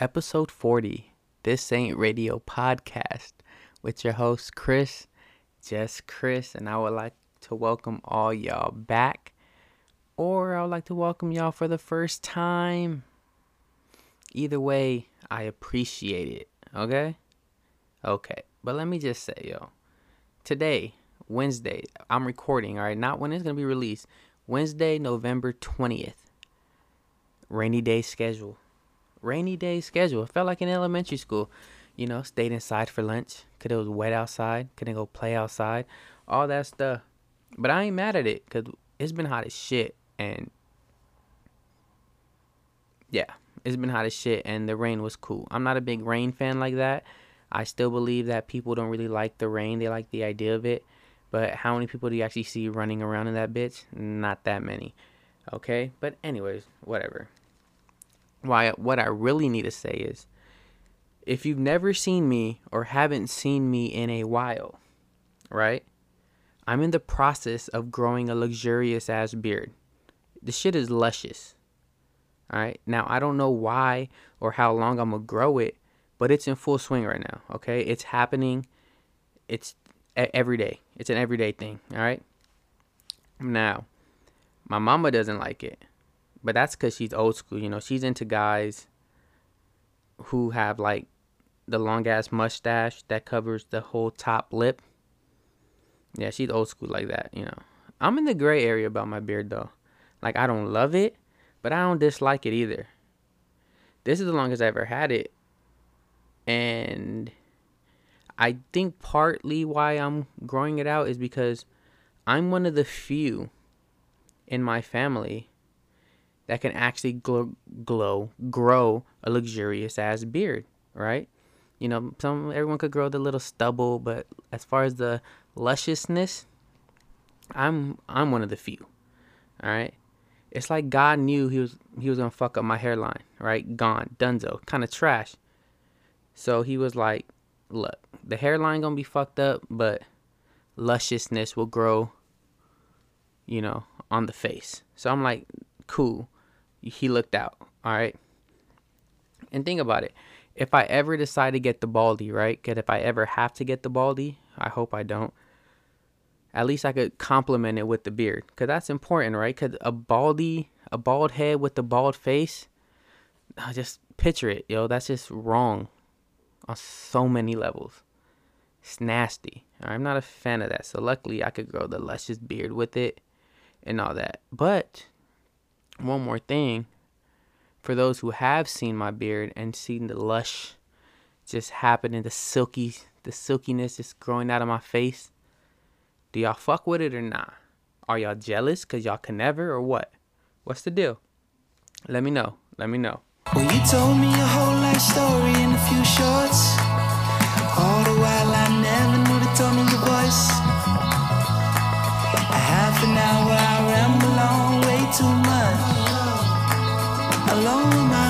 Episode 40. This Ain't Radio podcast with your host, Chris, just Chris, and I would like to welcome all y'all back, or I would like to welcome y'all for the first time. Either way, I appreciate it, okay? Okay, but let me just say, yo, today, Wednesday, I'm recording, all right? Not when it's gonna be released. Wednesday, November 20th. Rainy day schedule. Rainy day schedule. It felt like in elementary school. You know, stayed inside for lunch. Cause it was wet outside. Couldn't go play outside. All that stuff. But I ain't mad at it. Cause it's been hot as shit. And yeah, it's been hot as shit. And the rain was cool. I'm not a big rain fan like that. I still believe that people don't really like the rain. They like the idea of it. But how many people do you actually see running around in that bitch? Not that many. Okay? But anyways, whatever. Why what I really need to say is if you've never seen me or haven't seen me in a while, right? I'm in the process of growing a luxurious ass beard. The shit is luscious. All right? Now, I don't know why or how long I'm going to grow it, but it's in full swing right now, okay? It's happening. It's every day. It's an everyday thing, all right? Now, my mama doesn't like it, but that's because she's old school. You know, she's into guys who have like the long ass mustache that covers the whole top lip. Yeah, she's old school like that, you know. I'm in the gray area about my beard though. Like, I don't love it, but I don't dislike it either. This is the longest I ever had it. And I think partly why I'm growing it out is because I'm one of the few in my family that can actually glow, glow grow a luxurious ass beard, right? You know, some everyone could grow the little stubble, but as far as the lusciousness, I'm I'm one of the few. All right. It's like God knew he was he was gonna fuck up my hairline, right? Gone, dunzo, kind of trash. So he was like, look, the hairline gonna be fucked up, but lusciousness will grow, you know, on the face. So I'm like, cool. He looked out. All right. And think about it. If I ever decide to get the baldy, right? Cause if I ever have to get the baldy, I hope I don't. At least I could complement it with the beard. Cause that's important, right? Cause a baldy, a bald head with a bald face, just picture it, yo. That's just wrong on so many levels. It's nasty. I'm not a fan of that. So luckily I could grow the luscious beard with it and all that. But one more thing for those who have seen my beard and seen the lush just happening, the silky the silkiness just growing out of my face. Do y'all fuck with it or not? Are y'all jealous cause y'all can never or what? What's the deal? Let me know. Let me know. Well, you told me a whole life story in a few shorts. All the while I never knew the tone of your voice. A half an hour I ramble on way too much. Alone with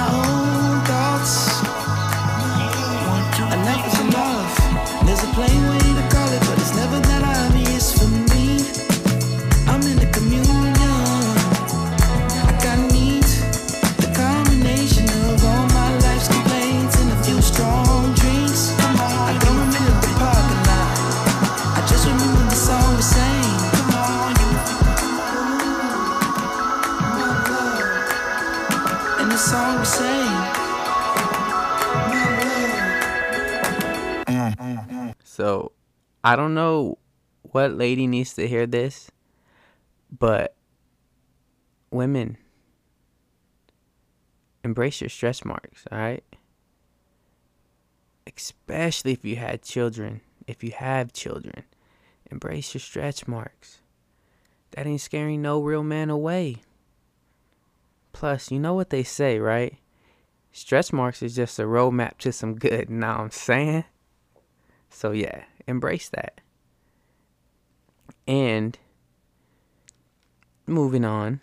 I don't know what lady needs to hear this, but women embrace your stretch marks, all right? Especially if you had children. If you have children, embrace your stretch marks. That ain't scaring no real man away. Plus, you know what they say, right? Stretch marks is just a roadmap to some good. Know what I'm saying? So yeah, embrace that. And moving on.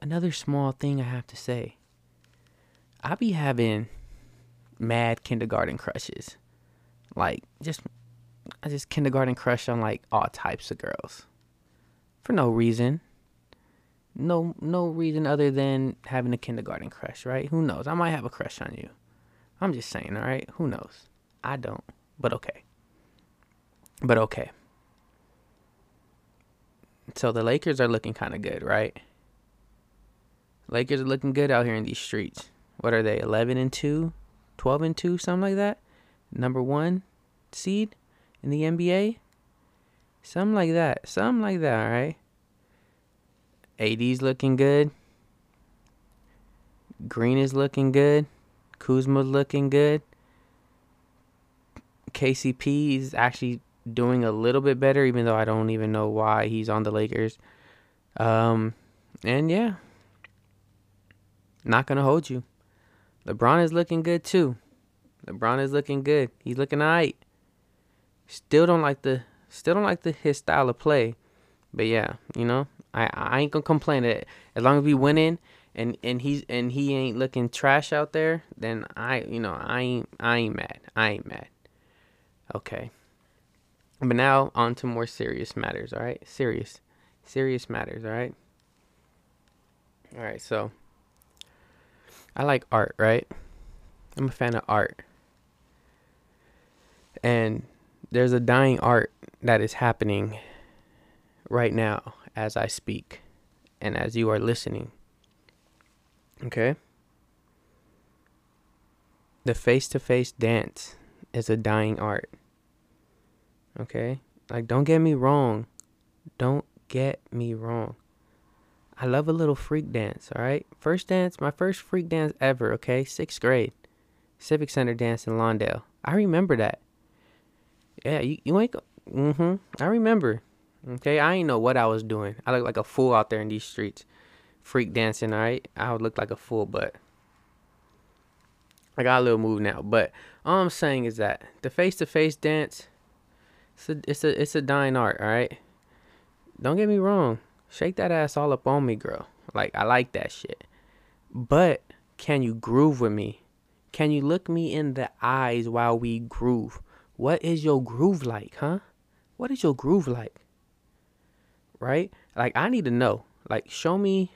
Another small thing I have to say. I be having mad kindergarten crushes. Like just I just kindergarten crush on like all types of girls. For no reason. No, no reason other than having a kindergarten crush, right? Who knows? I might have a crush on you. I'm just saying, all right? Who knows? I don't, but okay. But okay. So the Lakers are looking kind of good, right? Lakers are looking good out here in these streets. What are they? 11 and 2, 12 and 2, something like that. Number 1 seed in the NBA. Something like that. Something like that, all right? AD's looking good. Green is looking good. Kuzma's looking good. KCP is actually doing a little bit better, even though I don't even know why he's on the Lakers. Um, and yeah, not gonna hold you. LeBron is looking good too. LeBron is looking good. He's looking alright. Still don't like the still don't like the his style of play. But yeah, you know, I I ain't gonna complain that as long as we winning and and he's and he ain't looking trash out there, then I you know, I ain't I ain't mad. I ain't mad. Okay. But now on to more serious matters, all right? Serious. Serious matters, all right? All right, so I like art, right? I'm a fan of art. And there's a dying art that is happening right now as I speak and as you are listening. Okay? The face to face dance is a dying art. Okay? Like, don't get me wrong. Don't get me wrong. I love a little freak dance, all right? First dance, my first freak dance ever, okay? Sixth grade. Civic Center dance in Lawndale. I remember that. Yeah, you, you ain't. Mm hmm. I remember. Okay, I ain't know what I was doing. I look like a fool out there in these streets. Freak dancing, all right? I would look like a fool, but I got a little move now. But all I'm saying is that the face to face dance, it's a, it's a, it's a dying art, all right? Don't get me wrong. Shake that ass all up on me, girl. Like, I like that shit. But can you groove with me? Can you look me in the eyes while we groove? What is your groove like, huh? What is your groove like? Right? Like, I need to know. Like, show me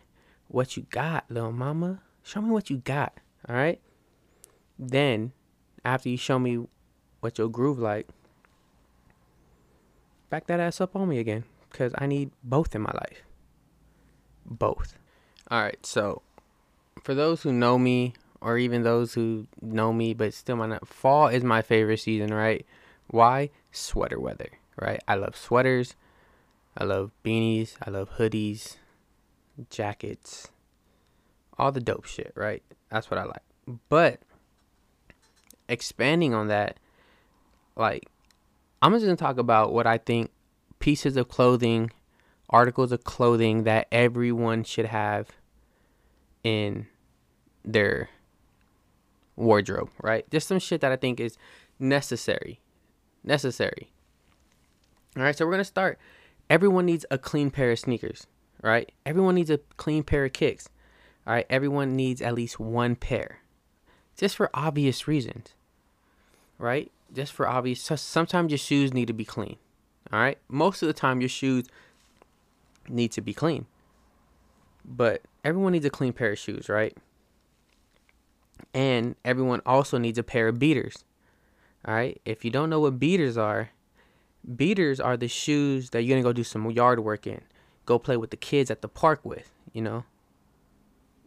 what you got, little mama. Show me what you got, all right? Then, after you show me what your groove like, back that ass up on me again because I need both in my life. Both. All right, so for those who know me or even those who know me but still might not, fall is my favorite season, right? Why? Sweater weather, right? I love sweaters. I love beanies. I love hoodies, jackets, all the dope shit, right? That's what I like. But expanding on that, like, I'm just gonna talk about what I think pieces of clothing, articles of clothing that everyone should have in their wardrobe, right? Just some shit that I think is necessary. Necessary. All right, so we're to start. Everyone needs a clean pair of sneakers, right? Everyone needs a clean pair of kicks. All right, everyone needs at least one pair. Just for obvious reasons. Right? Just for obvious so sometimes your shoes need to be clean. All right? Most of the time your shoes need to be clean. But everyone needs a clean pair of shoes, right? And everyone also needs a pair of beaters. All right? If you don't know what beaters are, beaters are the shoes that you're going to go do some yard work in. Go play with the kids at the park with, you know?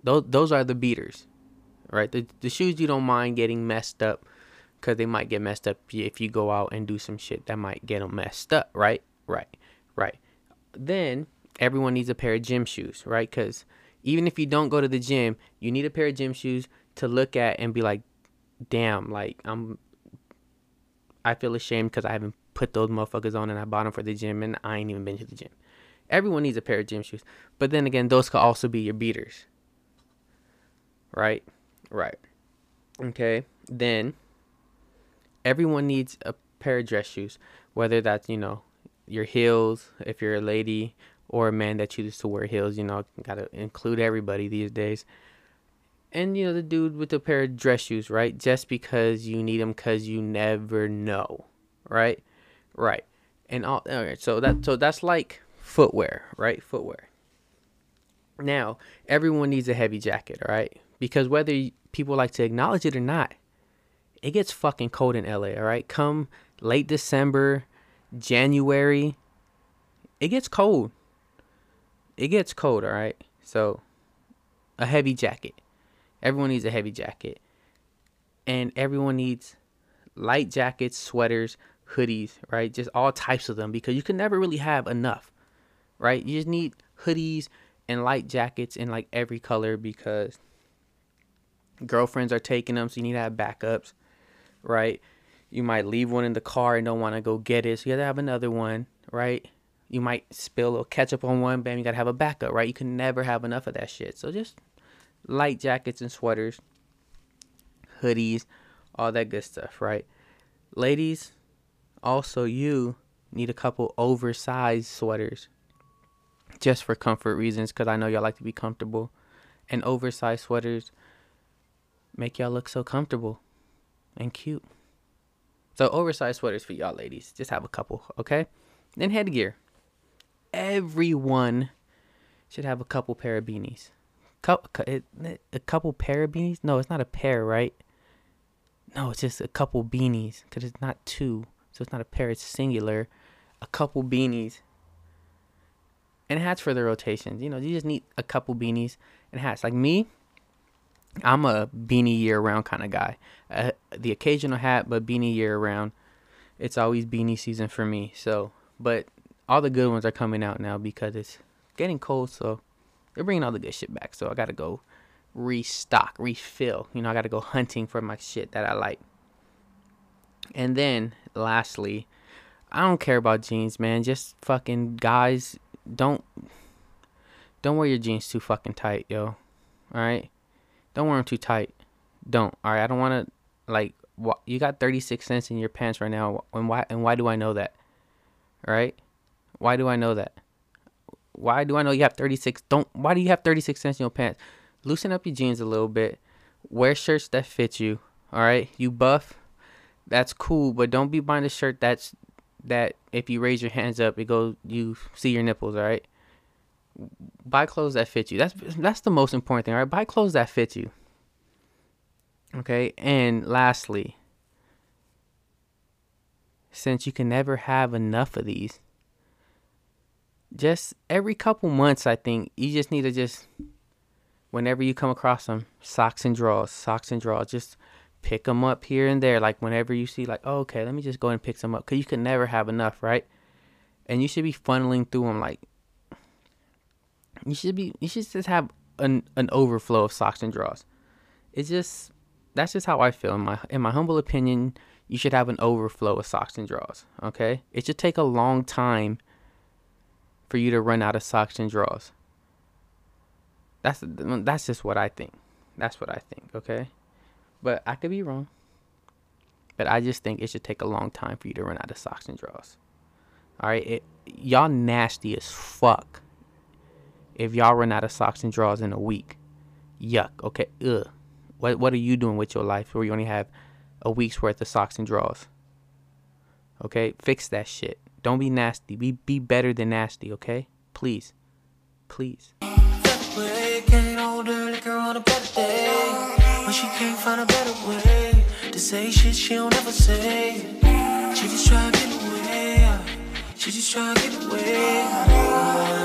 Those those are the beaters. Right? The the shoes you don't mind getting messed up cuz they might get messed up if you go out and do some shit that might get them messed up, right? Right. Right. Then everyone needs a pair of gym shoes, right? Cuz even if you don't go to the gym, you need a pair of gym shoes to look at and be like, "Damn, like I'm I feel ashamed because I haven't put those motherfuckers on and I bought them for the gym and I ain't even been to the gym. Everyone needs a pair of gym shoes. But then again, those could also be your beaters. Right? Right. Okay. Then everyone needs a pair of dress shoes, whether that's, you know, your heels, if you're a lady or a man that chooses to wear heels, you know, gotta include everybody these days. And, you know, the dude with a pair of dress shoes, right? Just because you need them because you never know, right? Right. And all, all right, so that so that's like footwear, right? Footwear. Now, everyone needs a heavy jacket, all right? Because whether people like to acknowledge it or not, it gets fucking cold in LA, all right? Come late December, January, it gets cold. It gets cold, all right? So, a heavy jacket. Everyone needs a heavy jacket. And everyone needs light jackets, sweaters, hoodies, right? Just all types of them because you can never really have enough, right? You just need hoodies and light jackets in like every color because girlfriends are taking them, so you need to have backups, right? You might leave one in the car and don't want to go get it, so you gotta have another one, right? You might spill little ketchup on one, bam, you gotta have a backup, right? You can never have enough of that shit. So just light jackets and sweaters, hoodies, all that good stuff, right? Ladies, also you need a couple oversized sweaters just for comfort reasons because I know y'all like to be comfortable. And oversized sweaters make y'all look so comfortable and cute. So oversized sweaters for y'all ladies. Just have a couple, okay? Then headgear. Everyone should have a couple pair of beanies. A couple pair of beanies? No, it's not a pair, right? No, it's just a couple beanies because it's not two. So it's not a pair, it's singular. A couple beanies. And hats for the rotations. You know, you just need a couple beanies and hats. Like me, I'm a beanie year round kind of guy. Uh, the occasional hat, but beanie year round. It's always beanie season for me. So, but all the good ones are coming out now because it's getting cold. So they're bringing all the good shit back. So I got to go restock, refill. You know, I got to go hunting for my shit that I like. And then, lastly, I don't care about jeans, man. Just fucking guys, don't don't wear your jeans too fucking tight, yo. All right, don't wear them too tight. Don't. All right, I don't want to like. Wh- you got thirty six cents in your pants right now, and why? And why do I know that? All right, why do I know that? Why do I know you have thirty six? Don't. Why do you have thirty six cents in your pants? Loosen up your jeans a little bit. Wear shirts that fit you. All right, you buff. That's cool, but don't be buying a shirt that's that if you raise your hands up, it goes you see your nipples. All right. Buy clothes that fit you. That's that's the most important thing. Right. Buy clothes that fit you. Okay. And lastly, since you can never have enough of these, just every couple months, I think you just need to just whenever you come across them, socks and drawers, socks and drawers, just pick them up here and there. Like whenever you see, like, oh, okay, let me just go and pick some up, cause you can never have enough, right? And you should be funneling through them like you should be. You should just have an an overflow of socks and drawers. It's just that's just how I feel. In my in my humble opinion, you should have an overflow of socks and drawers. Okay, it should take a long time for you to run out of socks and drawers. That's that's just what I think. That's what I think. Okay, but I could be wrong. But I just think it should take a long time for you to run out of socks and drawers. All right, it, y'all nasty as fuck. If y'all run out of socks and drawers in a week, yuck. Okay, ugh. What what are you doing with your life where you only have a week's worth of socks and drawers? Okay, fix that shit. Don't be nasty. Be be better than nasty. Okay, please, please. She just try to get away. She just try to get away.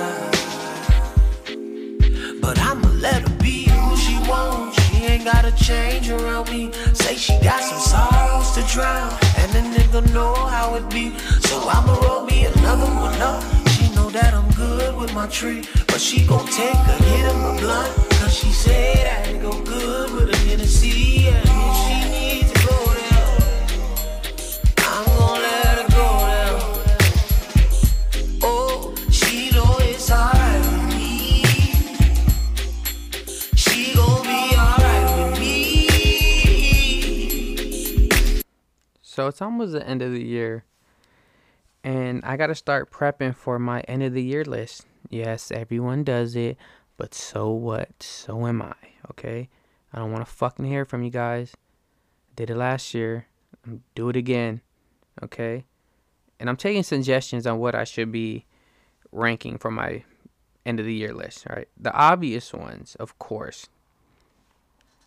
Gotta change around me. Say she got some sorrows to drown. And the nigga know how it be. So I'ma roll me another one up. She know that I'm good with my tree. But she gon' take a hit of my blunt. Cause she that it go good with a Hennessy. And it's almost the end of the year, and I gotta start prepping for my end of the year list. Yes, everyone does it, but so what? So am I. Okay, I don't want to fucking hear from you guys. I did it last year. I'm do it again. Okay, and I'm taking suggestions on what I should be ranking for my end of the year list, right? The obvious ones, of course.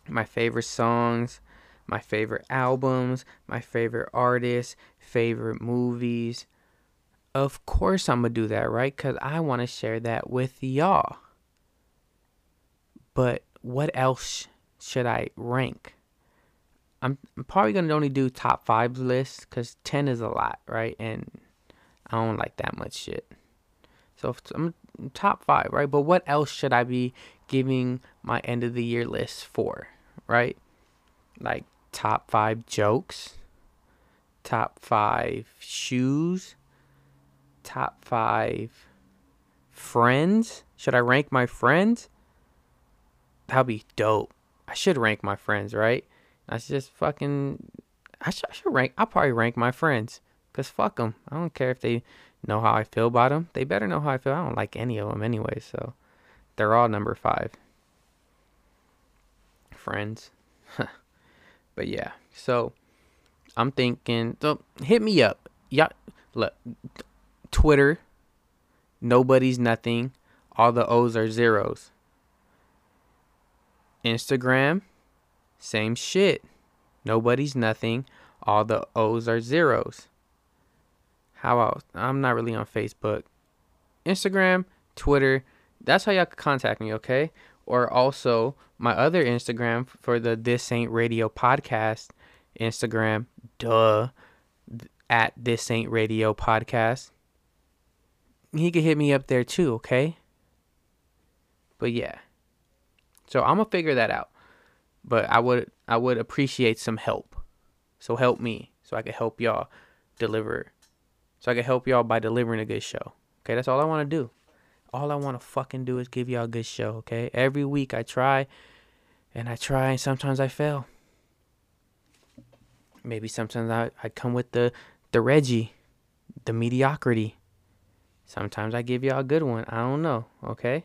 My favorite songs, my favorite albums, my favorite artists, favorite movies. Of course, I'm going to do that, right? Because I want to share that with y'all. But what else should I rank? I'm, I'm probably going to only do top five lists because 10 is a lot, right? And I don't like that much shit. So I'm top five, right? But what else should I be giving my end of the year list for, right? Like top five jokes, top five shoes, top five friends. Should I rank my friends? That'd be dope. I should rank my friends, right? I should just fucking. I should, I should rank. I'll probably rank my friends. Cause fuck them. I don't care if they know how I feel about them. They better know how I feel. I don't like any of them anyway. So they're all number five. Friends. but yeah. So I'm thinking. So hit me up. Yeah. Look. Twitter. Nobody's nothing. All the O's are zeros. Instagram. Same shit. Nobody's nothing. All the O's are zeros. How else? I'm not really on Facebook. Instagram, Twitter. That's how y'all can contact me, okay? Or also my other Instagram for the This Ain't Radio podcast. Instagram, duh, at This Ain't Radio podcast. He could hit me up there too, okay? But yeah. So I'm gonna figure that out. But I would I would appreciate some help. So help me so I can help y'all deliver so I can help y'all by delivering a good show. Okay, that's all I want to do. All I want to fucking do is give y'all a good show, okay? Every week I try and I try and sometimes I fail. Maybe sometimes I, I come with the the Reggie, the mediocrity. Sometimes I give y'all a good one. I don't know, okay?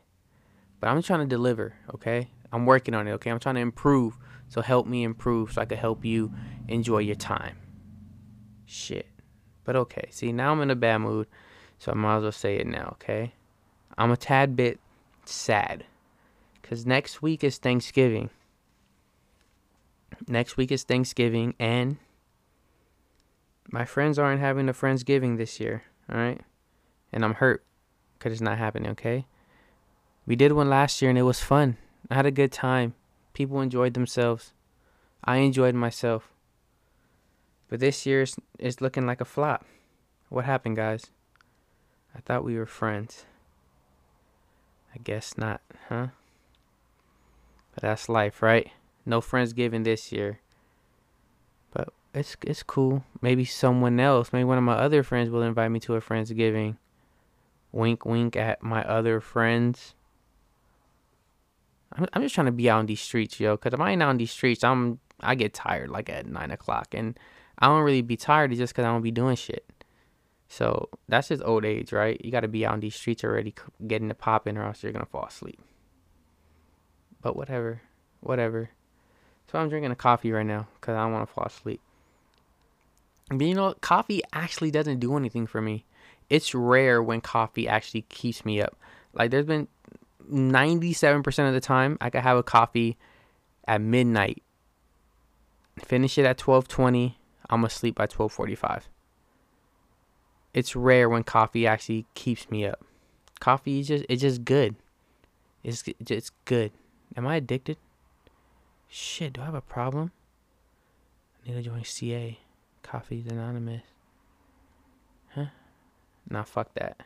But I'm trying to deliver, okay? I'm working on it, okay? I'm trying to improve. So help me improve so I can help you enjoy your time. Shit. But okay, see, now I'm in a bad mood, so I might as well say it now, okay? I'm a tad bit sad because next week is Thanksgiving. Next week is Thanksgiving, and my friends aren't having a Friendsgiving this year, alright? And I'm hurt because it's not happening, okay? We did one last year and it was fun. I had a good time. People enjoyed themselves. I enjoyed myself. But this year is, is looking like a flop. What happened, guys? I thought we were friends. I guess not, huh? But that's life, right? No Friendsgiving this year. But it's it's cool. Maybe someone else, maybe one of my other friends will invite me to a Friendsgiving. Wink, wink at my other friends. I'm, I'm just trying to be out on these streets, yo. Cause if I ain't out on these streets, I'm I get tired like at nine o'clock, and I don't really be tired just because I don't be doing shit. So that's just old age, right? You got to be out on these streets already getting the popping or else you're to fall asleep. But whatever. Whatever. So I'm drinking a coffee right now because I don't want to fall asleep. But you know, coffee actually doesn't do anything for me. It's rare when coffee actually keeps me up. Like there's been 97% of the time I could have a coffee at midnight. Finish it at 12:20 I'm asleep by 12:45. It's rare when coffee actually keeps me up. Coffee is just it's just good. It's just good. Am I addicted? Shit, do I have a problem? I need to join CA. Coffee's Anonymous. Huh? Nah, fuck that.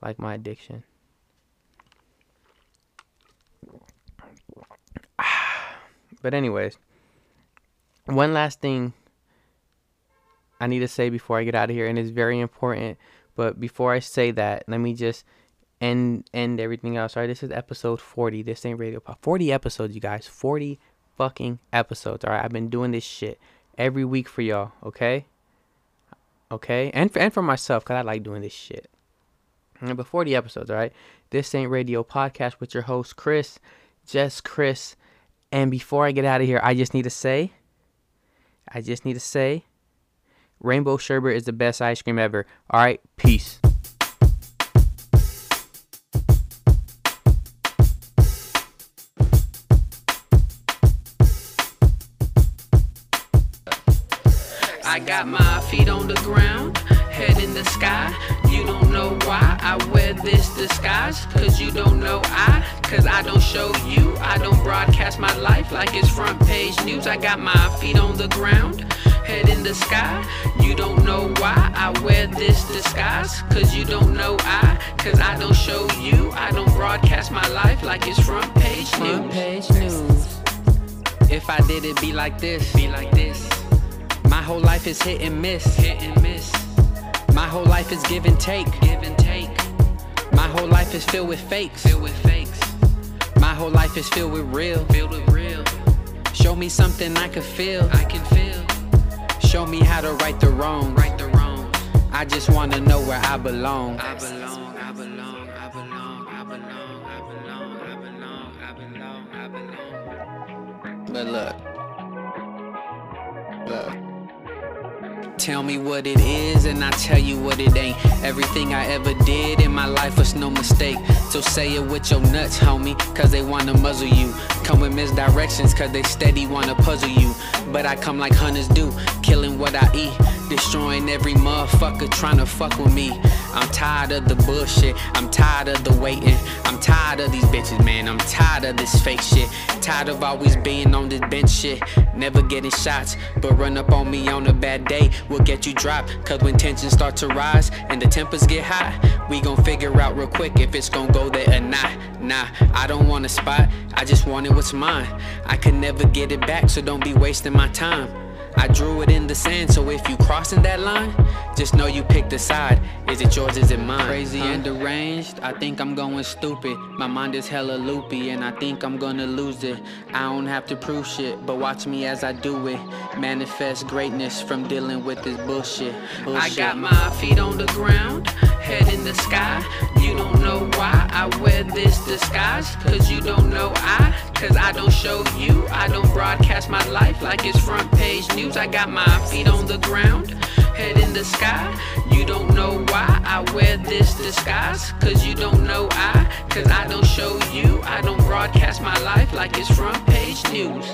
Like my addiction. but anyways, one last thing I need to say before I get out of here, and it's very important. But before I say that, let me just end end everything else. All right, this is episode 40. This ain't radio pop. 40 episodes, you guys. 40 fucking episodes. All right, I've been doing this shit every week for y'all. Okay, okay, and for, and for myself, cause I like doing this shit. But 40 episodes. All right, this ain't radio podcast with your host Chris, just Chris. And before I get out of here, I just need to say, I just need to say Rainbow Sherbet is the best ice cream ever. All right, peace. I got my feet on the ground, head in the sky. You don't know why I wear this disguise. Cause you don't know I, cause I don't show you. I don't broadcast my life like it's front page news. I got my feet on the ground, head in the sky. You don't know why I wear this disguise. Cause you don't know I, cause I don't show you. I don't broadcast my life like it's front page news. Front page news. If I did it be like this, be like this. My whole life is hit and miss, hit and miss. My whole life is give and take, give and take. My whole life is filled with fakes, filled with fakes. My whole life is filled with real, filled with real. Show me something I can feel, I can feel. Show me how to right the wrong, right the wrong. I just wanna know where I belong. I belong, I belong. But look, look. Tell me what it is and I tell you what it ain't. Everything I ever did in my life was no mistake. So say it with your nuts, homie, cause they wanna muzzle you. Come with misdirections, cause they steady wanna puzzle you. But I come like hunters do, killing what I eat. Destroying every motherfucker trying to fuck with me. I'm tired of the bullshit, I'm tired of the waiting. I'm tired of these bitches, man. I'm tired of this fake shit. Tired of always being on this bench shit. Never getting shots, but run up on me on a bad day will get you dropped. Cause when tensions start to rise and the tempers get high, we gon' figure out real quick if it's gon' go there or not. Nah, I don't want a spot, I just wanted what's mine. I could never get it back, so don't be wasting my time. I drew it in the sand, so if you crossing that line, just know you picked a side. Is it yours, is it mine? Crazy and deranged, I think I'm going stupid. My mind is hella loopy, and I think I'm gonna lose it. I don't have to prove shit, but watch me as I do it. Manifest greatness from dealing with this bullshit. bullshit. I got my feet on the ground, head in the sky. You don't know why I wear this disguise, cause you don't know I, cause I don't show you. I don't broadcast my life like it's front page news. I got my feet on the ground, head in the sky. You don't know why I wear this disguise, cause you don't know I, cause I don't show you. I don't broadcast my life like it's front page news.